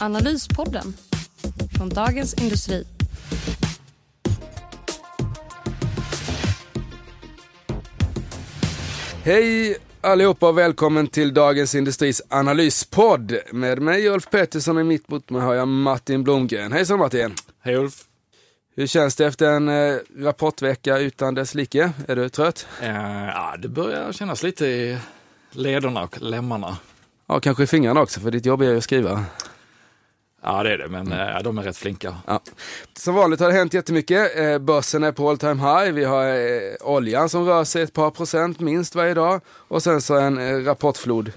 Analyspodden från Dagens Industri. Hej allihopa och välkommen till Dagens Industris analyspodd. Med mig Ulf Pettersson och mitt mot mig har jag Martin Blomgren. Hejsan Martin! Hej Ulf! Hur känns det efter en eh, rapportvecka utan dess like? Är du trött? Eh, ja, det börjar kännas lite i lederna och lemmarna. Ja, kanske i fingrarna också, för ditt jobb är ju att skriva. Ja, det är det, men eh, de är rätt flinka. Ja. Som vanligt har det hänt jättemycket. Eh, börsen är på all time high. Vi har eh, oljan som rör sig ett par procent minst varje dag. Och sen så en eh, rapportflod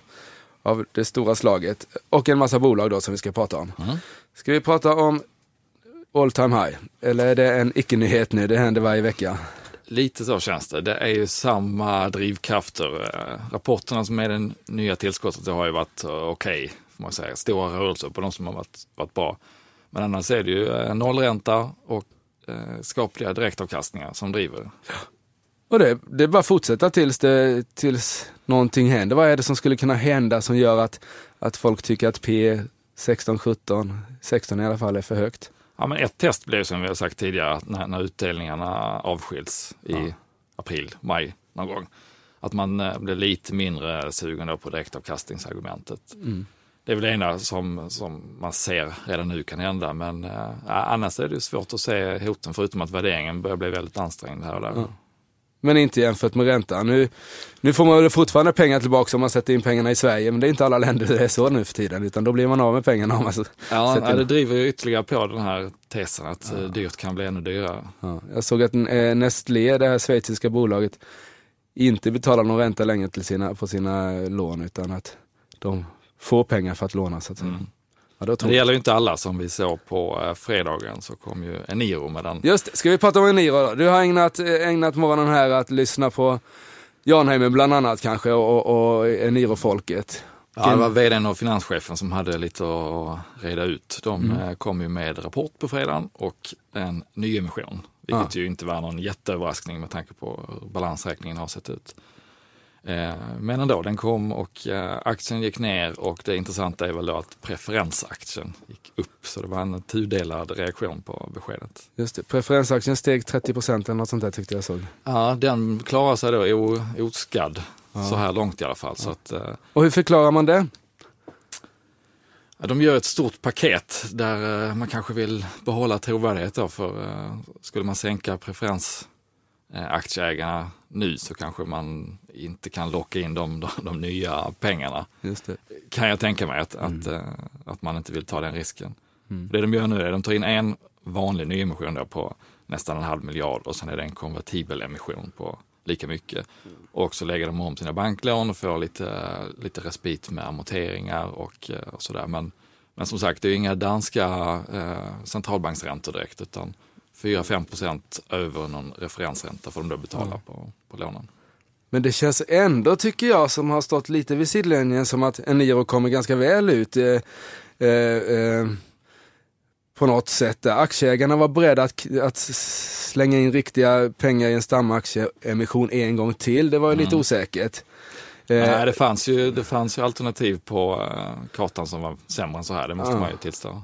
av det stora slaget. Och en massa bolag då som vi ska prata om. Mm. Ska vi prata om all time high? Eller är det en icke-nyhet nu? Det händer varje vecka. Lite så känns det. Det är ju samma drivkrafter. Eh, Rapporterna som är det nya tillskottet det har ju varit okej, får man säga. Stora rörelser på de som har varit, varit bra. Men annars är det ju eh, nollränta och eh, skapliga direktavkastningar som driver. Och det, det är bara att fortsätta tills, det, tills någonting händer. Vad är det som skulle kunna hända som gör att, att folk tycker att P 16, 17, 16 i alla fall är för högt? Ja, men ett test blev som vi har sagt tidigare, när, när utdelningarna avskiljs i Ja. april, maj någon gång. Att man eh, blir lite mindre sugen på direktavkastningsargumentet. Mm. Det är väl det ena som, som man ser redan nu kan hända, men eh, annars är det svårt att se hoten förutom att värderingen börjar bli väldigt ansträngd här och där. Ja. Men inte jämfört med räntan. Nu, nu får man väl fortfarande pengar tillbaka om man sätter in pengarna i Sverige, men det är inte alla länder det är så nu för tiden, utan då blir man av med pengarna om man Ja, ja, in. det driver ju ytterligare på den här tesen att eh, dyrt kan bli ännu dyrare. Ja, jag såg att eh, Nestlé, det här schweiziska bolaget, inte betalar någon ränta längre till sina, på sina lån utan att de får pengar för att låna så att säga. Mm. Ja, tror det gäller ju inte alla som vi såg på eh, fredagen så kom ju Eniro med den. Just det, ska vi prata om Eniro då? Du har ägnat, eh, ägnat morgonen här att lyssna på Janheimer bland annat kanske och, och, Eniro-folket. Ja, det var vdn och finanschefen som hade lite att reda ut. De eh, kom ju med rapport på fredagen och en nyemission. Vilket ju inte var någon jätteöverraskning med tanke på hur balansräkningen har sett ut. Eh, Men ändå, den kom och eh, aktien gick ner och det intressanta är väl då att preferensaktien gick upp. Så det var en tudelad reaktion på beskedet. Just det, preferensaktien steg 30% eller något sånt där tyckte jag såg. Ja, den klarar sig då oskadd så här långt i alla fall. Så att, eh, Och hur förklarar man det? Ja, de gör ett stort paket där man kanske vill behålla trovärdighet då för skulle man sänka preferensaktieägarna nu så kanske man inte kan locka in de, de, de nya pengarna. Kan jag tänka mig att, att, eh, att man inte vill ta den risken. Det de gör nu är att de tar in en vanlig nyemission på nästan en halv miljard och sen är det en konvertibel emission på lika mycket. Och så lägger de om sina banklån och får lite, lite respit med amorteringar och, eh, och sådär. Men, men som sagt, det är inga danska eh, centralbanksräntor direkt utan 4-5 procent över någon referensränta får de då betala på, på lånen. Men det känns ändå, tycker jag, som har stått lite vid sidlinjen, som att Eniro kommer ganska väl ut. Eh, eh, eh, på något sätt. Aktieägarna var beredda att, att slänga in riktiga pengar i en stamaktieemission en gång till. Det var ju lite osäkert. Eh, Nej, det fanns, ju, det fanns ju alternativ på eh, kartan som var sämre än så här, det måste Ja. man ju tillstå.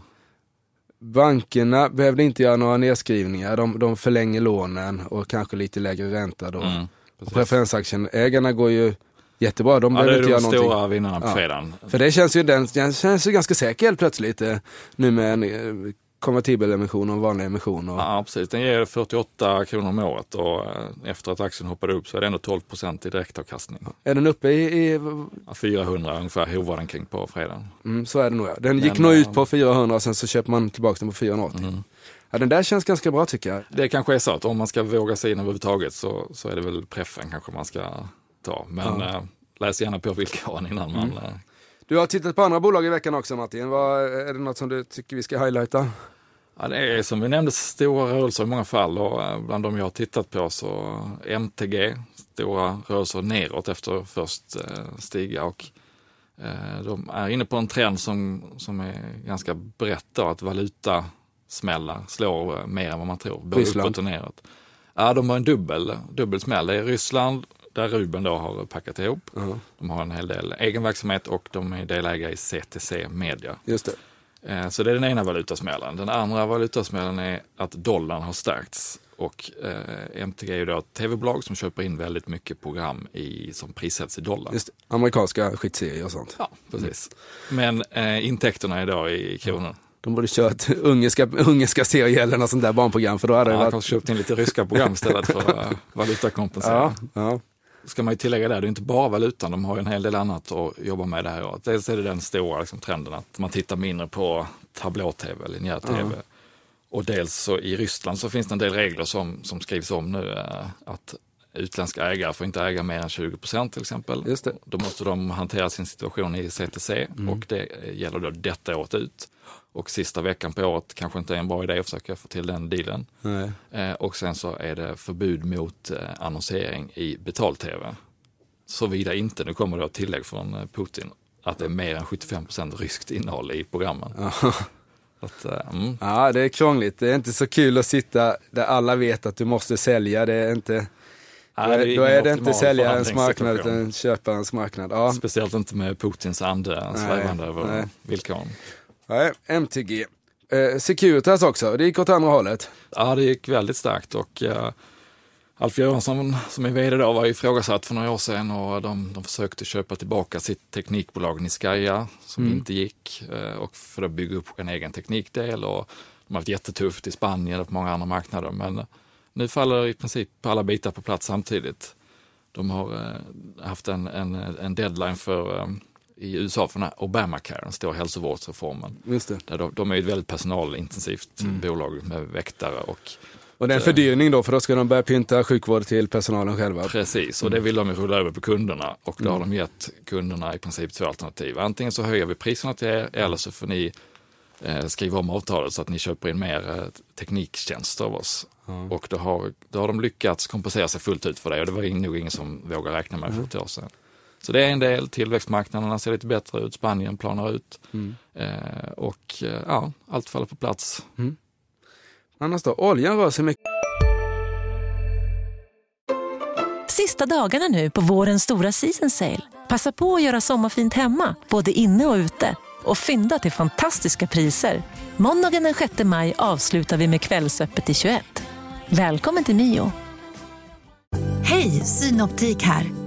Bankerna behövde inte göra några nedskrivningar. De, de förlänger lånen och kanske lite lägre ränta då. Mm, preferensaktieägarna går ju jättebra. De Ja, det behöver är inte de göra någonting. stora vinnarna på Ja. fredagen. För det känns ju, den, den känns ju ganska säker helt plötsligt eh, nu med en eh, konvertibel emission och en vanlig emission. Och, Ja, precis. Den ger 48 kronor om året och eh, efter att aktien hoppade upp så är det ändå 12 procent i direktavkastning. Är den uppe i, i Ja, 400 ungefär hovar den kring på fredagen. mm, så är det nog ja. Den gick Men, nog ut eh, på 400 och sen så köper man tillbaka den på 480. Mm. Ja, den där känns ganska bra tycker jag. Det kanske är så att om man ska våga sig in överhuvudtaget så, så är det väl preffen kanske man ska ta. Men Ja. eh, läs gärna på villkoren innan man... Mm. Du har tittat på andra bolag i veckan också Martin. Vad, är det något som du tycker vi ska highlighta? Ja, det är som vi nämnde stora rörelser i många fall och eh, bland de jag har tittat på så MTG, stora rörelser neråt efter först eh, stiga och eh, de är inne på en trend som, som är ganska brett då, att valuta smällar slår mer än vad man tror, både Ryssland. uppåt och neråt. Ja, de har en dubbel, dubbel smäll. Det är Ryssland, där Ruben då har packat ihop. Uh-huh. De har en hel del egen verksamhet och de är delägare i CTC Media. Just det. Eh, Så det är den ena valutasmällen. Den andra valutasmällen är att dollarn har stärkts. Och eh, MTG är ju då ett tv-bolag som köper in väldigt mycket program i, som prissätts i dollar. Just. Amerikanska skitserier och sånt. Ja, precis. Men eh, intäkterna är då i kronor. De borde kört ungerska, ungerska serier eller något sånt där barnprogram för då hade Ja, det varit... kanske köpt in lite ryska program istället för valutakompensering. Ja, ja. Ska man ju tillägga där, det är inte bara valutan, de har en hel del annat att jobba med det här året. Dels är det den stora liksom, trenden att man tittar mindre på tablå-tv, linjär tv. Och dels så i Ryssland så finns det en del regler som, som skrivs om nu. eh, Att utländska ägare får inte äga mer än 20 procent till exempel. Just det. Då måste de hantera sin situation i CTC och det gäller då detta året ut. Och sista veckan på året kanske inte är en bra idé att försöka få till den dealen. Eh, och sen så är det förbud mot eh, annonsering i betal-tv. Såvida inte, nu kommer det ett tillägg från eh, Putin, att det är mer än 75 procent ryskt innehåll i programmen. Att, eh, mm. Ja, det är krångligt. Det är inte så kul att sitta där alla vet att du måste sälja. Det är inte, Nej, är, det är då är det inte säljarens marknad utan köparens marknad. Ja. Speciellt inte med Putins ande svävande över villkoren. Nej, MTG. Eh, Securitas också, det gick åt andra hållet. Ja, det gick väldigt starkt och uh, Alf Göransson som är vd då var ifrågasatt för några år sedan och de, de försökte köpa tillbaka sitt teknikbolag Niskaya som Mm. inte gick eh, och för att bygga upp en egen teknikdel och de har haft jättetufft i Spanien och på många andra marknader men nu faller i princip alla bitar på plats samtidigt. De har eh, haft en, en, en deadline för eh, i USA för den här Obamacare, den stora hälsovårdsreformen. Just det. Där de, de är ett väldigt personalintensivt Mm. bolag med väktare och Och det är en fördyring då, för då ska de börja pynta sjukvård till personalen själva. Precis, och det vill de ju rulla över på kunderna och då har de gett kunderna i princip två alternativ. Antingen så höjer vi priserna till er eller så får ni eh, skriva om avtalet så att ni köper in mer eh, tekniktjänster av oss. Och då har, då har de lyckats kompensera sig fullt ut för det och det var nog ingen som vågade räkna med för ett år sedan. Så det är en del, tillväxtmarknaderna ser lite bättre ut, Spanien planar ut eh, och eh, ja, allt faller på plats. Annars då, oljan rör sig mycket. Sista dagarna nu på vårens stora season sale. Passa på att göra sommarfint hemma, både inne och ute. Och fynda till fantastiska priser. Måndagen den 6 maj avslutar vi med Kvällsöppet i 21. Välkommen till Mio. Hej, Synoptik här.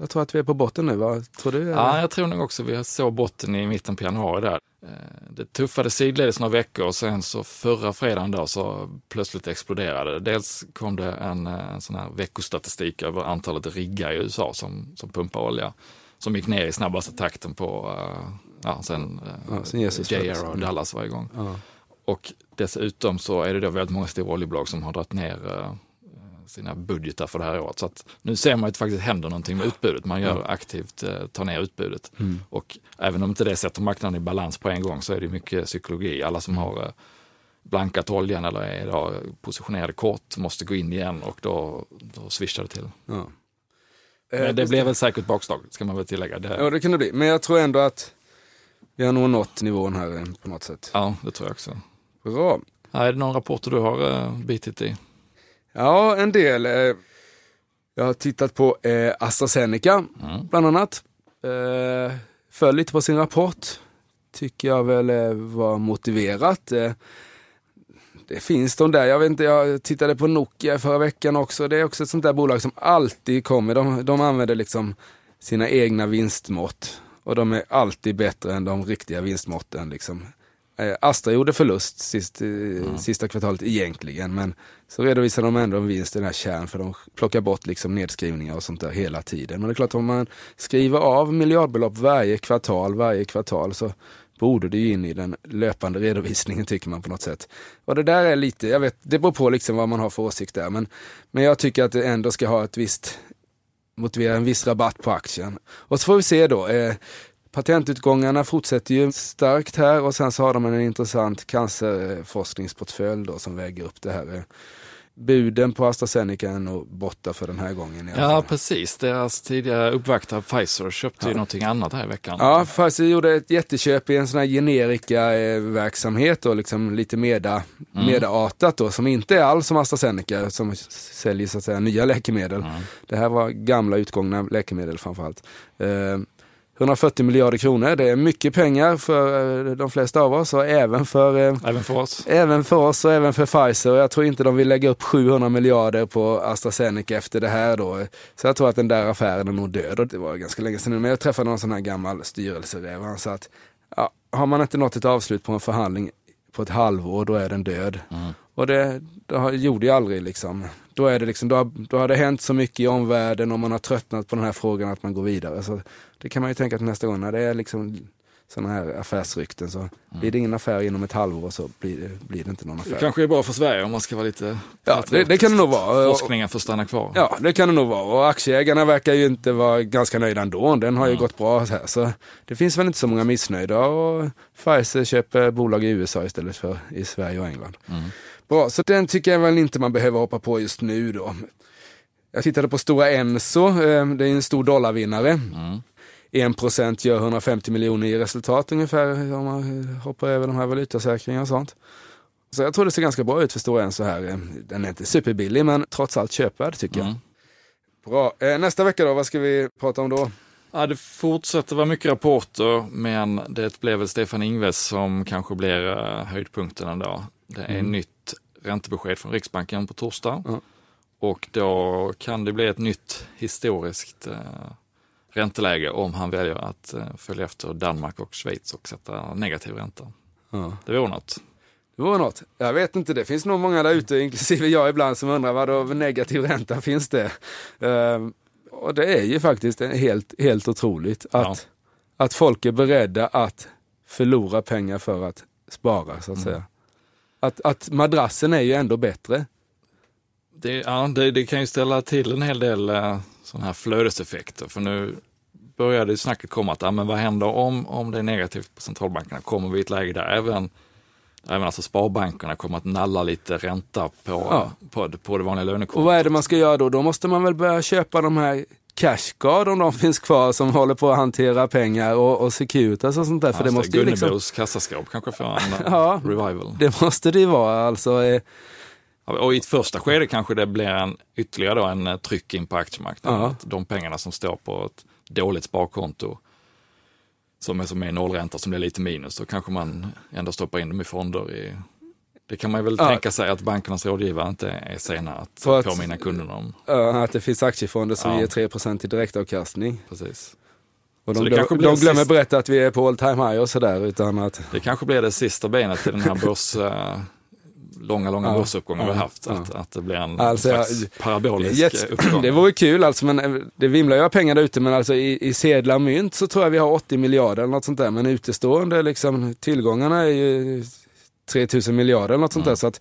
Jag tror att vi är på botten nu, vad tror du? Ja, jag tror nog också vi såg botten i mitten på januari där. Eh, Det tuffade sidledes några veckor och sen så förra fredagen då så plötsligt exploderade det. Dels kom det en, eh, en sån här veckostatistik över antalet riggar i USA som, som pumpar olja. Som gick ner i snabbaste takten på, eh, ja, sen, Ja, sen. JR och Dallas varje gång. Ja. Och dessutom så är det då väldigt många stora oljebolag som har dragit ner sina budgetar för det här året. Så nu ser man att det faktiskt händer någonting med utbudet. Man gör aktivt, eh, tar ner utbudet. Och även om inte det sätter marknaden i balans på en gång så är det mycket psykologi. Alla som har eh, blankat oljan eller är då positionerade kort måste gå in igen och då, då swishar det till. Ja. Men Eh, det blev väl säkert bakslag, ska man väl tillägga. Det, Ja, det kan det bli. Men jag tror ändå att vi har nog nått nivån här eh, på något sätt. ja, det tror jag också. Bra. Ja, är det någon rapporter du har uh, bitit i? Ja, en del. eh, Jag har tittat på eh, AstraZeneca, bland annat. Eh, Föll lite på sin rapport. Tycker jag väl var motiverat. Det finns de där, jag vet inte, jag tittade på Nokia förra veckan också. Det är också ett sånt där bolag som alltid kommer. De, de använder liksom sina egna vinstmått. Och de är alltid bättre än de riktiga vinstmåtten. Liksom. Eh, Astra gjorde förlust sist, mm. sista kvartalet egentligen, men så redovisar de ändå en vinst i den här kärn för de plockar bort liksom nedskrivningar och sånt där hela tiden. Men det är klart om man skriver av miljardbelopp varje kvartal, varje kvartal så borde det ju in i den löpande redovisningen tycker man på något sätt. Och det där är lite, jag vet, det beror på liksom vad man har för åsikt där, men, men jag tycker att det ändå ska ha ett visst, motivera en viss rabatt på aktien. Och så får vi se då, eh, Patentutgångarna fortsätter ju starkt här och sen så har de en intressant cancerforskningsportfölj då som väger upp det här. Buden på AstraZeneca är nog borta för den här gången. Ja, precis. Deras tidigare uppvaktare Pfizer köpte ja. ju någonting annat här i veckan. Ja, Pfizer gjorde ett jätteköp i en sån här generika-verksamhet och liksom lite meda, mm. medartat då, som inte är alls som AstraZeneca som säljer så att säga nya läkemedel. Mm. Det här var gamla utgångna läkemedel framförallt. Uh, 140 miljarder kronor, det är mycket pengar för eh, de flesta av oss och även för, eh, även för oss. Även för oss och även för Pfizer. Jag tror inte de vill lägga upp 700 miljarder på AstraZeneca efter det här då. Så jag tror att den där affären är nog död och det var ganska länge sedan nu. Men jag träffade någon sån här gammal styrelseräv han sa att ja, har man inte nått ett avslut på en förhandling på ett halvår, då är den död. Mm. Och det, det gjorde jag aldrig liksom. Då, är det liksom, då, har, då har det hänt så mycket i omvärlden och man har tröttnat på den här frågan att man går vidare. Så det kan man ju tänka till nästa gång när det är liksom sådana här affärsrykten så mm. blir det ingen affär inom ett halvår så blir det, blir det inte någon affär. Det kanske är bra för Sverige om man ska vara lite Ja, det, det, kan det nog vara. Forskningen får stanna kvar. Ja, det kan det nog vara. Och aktieägarna verkar ju inte vara ganska nöjda ändå. Den har ju mm. gått bra här. Så det finns väl inte så många missnöjda och Pfizer köper bolag i USA istället för i Sverige och England. Mm. Bra, så den tycker jag väl inte man behöver hoppa på just nu då. Jag tittade på Stora Enso, eh, det är en stor dollarvinnare. Mm. 1% gör 150 miljoner i resultat ungefär om man hoppar över de här valutasäkringarna och sånt. Så jag tror det ser ganska bra ut för Stora Enso här. Den är inte superbillig men trots allt köpvärd tycker jag. Mm. Bra. Eh, nästa vecka då, vad ska vi prata om då? Ja, det fortsätter vara mycket rapporter, men det blev väl Stefan Ingves som kanske blir eh, höjdpunkten ändå. Det är mm. nytt räntebesked från Riksbanken på torsdag. Mm. Och då kan det bli ett nytt historiskt eh, ränteläge om han väljer att eh, följa efter Danmark och Schweiz och sätta negativ ränta. Ja. Det vore något. Det vore något. Jag vet inte, det finns nog många där ute, inklusive jag ibland, som undrar vad då negativ ränta finns det? Uh, och det är ju faktiskt helt, helt otroligt att, ja. att folk är beredda att förlora pengar för att spara, så att mm. säga. Att, att madrassen är ju ändå bättre. Det, ja, det, det kan ju ställa till en hel del uh, sådana här flödeseffekter. För nu började snacket komma att, ja, men vad händer om, om det är negativt på centralbankerna? Kommer vi i ett läge där även, även alltså sparbankerna kommer att nalla lite ränta på, ja. på, på det vanliga lönekortet? Och vad är det man ska göra då? Då måste man väl börja köpa de här Cashguard om de finns kvar som håller på att hantera pengar och, och Securitas och sånt där. För det måste Gunnebos liksom... kassaskåp kanske får en ja, revival. Det måste det ju vara alltså. Eh... Och i ett första skede kanske det blir en ytterligare då en eh, tryck in på aktiemarknaden. Ja. De pengarna som står på ett dåligt sparkonto som är som är nollränta som blir lite minus, då kanske man ändå stoppar in dem i fonder. I, det kan man väl ja. tänka sig att bankernas rådgivare inte är sena att, att påminna kunderna om. Ja, att det finns aktiefonder som ja. ger 3% i direktavkastning. Precis. Och de, glöm, de glömmer sista... berätta att vi är på all time high och sådär. Utan att... Det kanske blir det sista benet till den här börs, uh, långa, långa ja, börsuppgången ja, vi har haft. Ja. Att, att det blir en alltså, slags parabolisk yes, uppgång. Det vore kul alltså, men eh, det vimlar ju av pengar där ute, men alltså i, i sedlar mynt så tror jag vi har 80 miljarder eller något sånt där. Men utestående liksom, tillgångarna är ju 3000 miljarder eller något sånt där. Så att,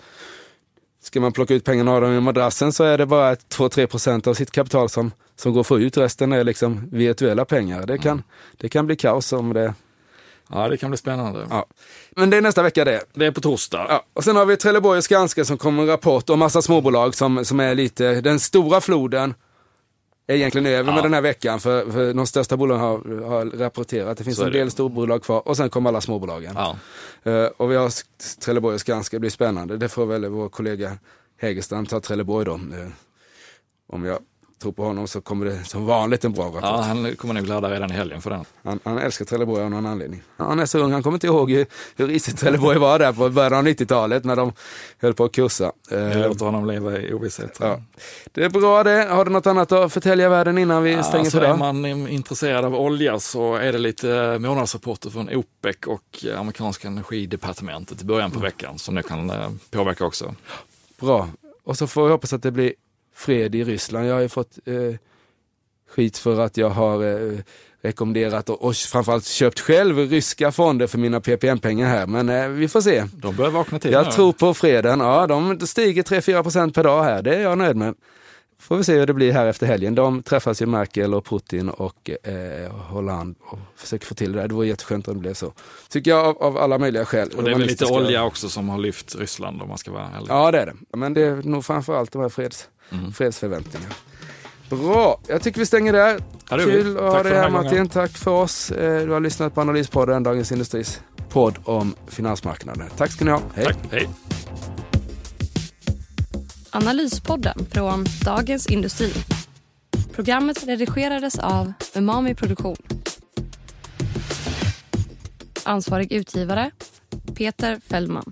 ska man plocka ut pengarna av dem i madrassen så är det bara 2-3 procent av sitt kapital som, som går att få ut. Resten är liksom virtuella pengar. Det kan, mm. det kan bli kaos om det Ja, det kan bli spännande. Ja. Men det är nästa vecka det. Det är på torsdag. Ja. Och sen har vi Trelleborg och Skanska som kommer en rapport om massa småbolag som, som är lite, den stora floden är egentligen över ja. med den här veckan för, för de största bolagen har, har rapporterat. Det finns en del storbolag kvar och sen kommer alla småbolagen. Ja. Uh, och vi har Trelleborg och Skanska, det blir spännande. Det får väl vår kollega Hägerstrand ta Trelleborg då. Uh, om jag tror på honom så kommer det som vanligt en bra rapport. Ja, han kommer nog ladda redan i helgen för den. Han, han älskar Trelleborg av någon anledning. Han är så ung, han kommer inte ihåg hur, hur risigt Trelleborg var där på början av 90-talet när de höll på att kursa. Jag Eh, låter honom leva i ovisshet. ja. Det är bra det. Har du något annat att förtälja världen innan vi stänger alltså för är idag? man eh, intresserad av olja så är det lite månadsrapporter från OPEC och eh, amerikanska energidepartementet i början på veckan som det kan eh, påverka också. Bra. Och så får vi hoppas att det blir fred i Ryssland. Jag har ju fått eh, skit för att jag har eh, rekommenderat och, och framförallt köpt själv ryska fonder för mina PPM-pengar här. Men eh, vi får se. De börjar vakna till Jag nu. tror på freden. Ja, de stiger 3-4 procent per dag här. Det är jag nöjd med. Får vi se hur det blir här efter helgen. De träffas ju Merkel och Putin och eh, Hollande och försöker få till det där. Det vore jätteskönt om det blev så. Tycker jag av, av alla möjliga skäl. Och det är väl lite olja också som har lyft Ryssland om man ska vara ärlig. Ja, det är det. Men det är nog framförallt de här freds, Mm. fredsförväntningarna. Bra, jag tycker vi stänger där. Ja. Kul att ha dig här Martin. gången. Tack för oss. Eh, Du har lyssnat på Analyspodden, Dagens Industris podd om finansmarknaden. Tack ska ni ha. Hej. Tack, hej. Analyspodden från Dagens Industri. Programmet redigerades av Umami Produktion. Ansvarig utgivare Peter Fellman.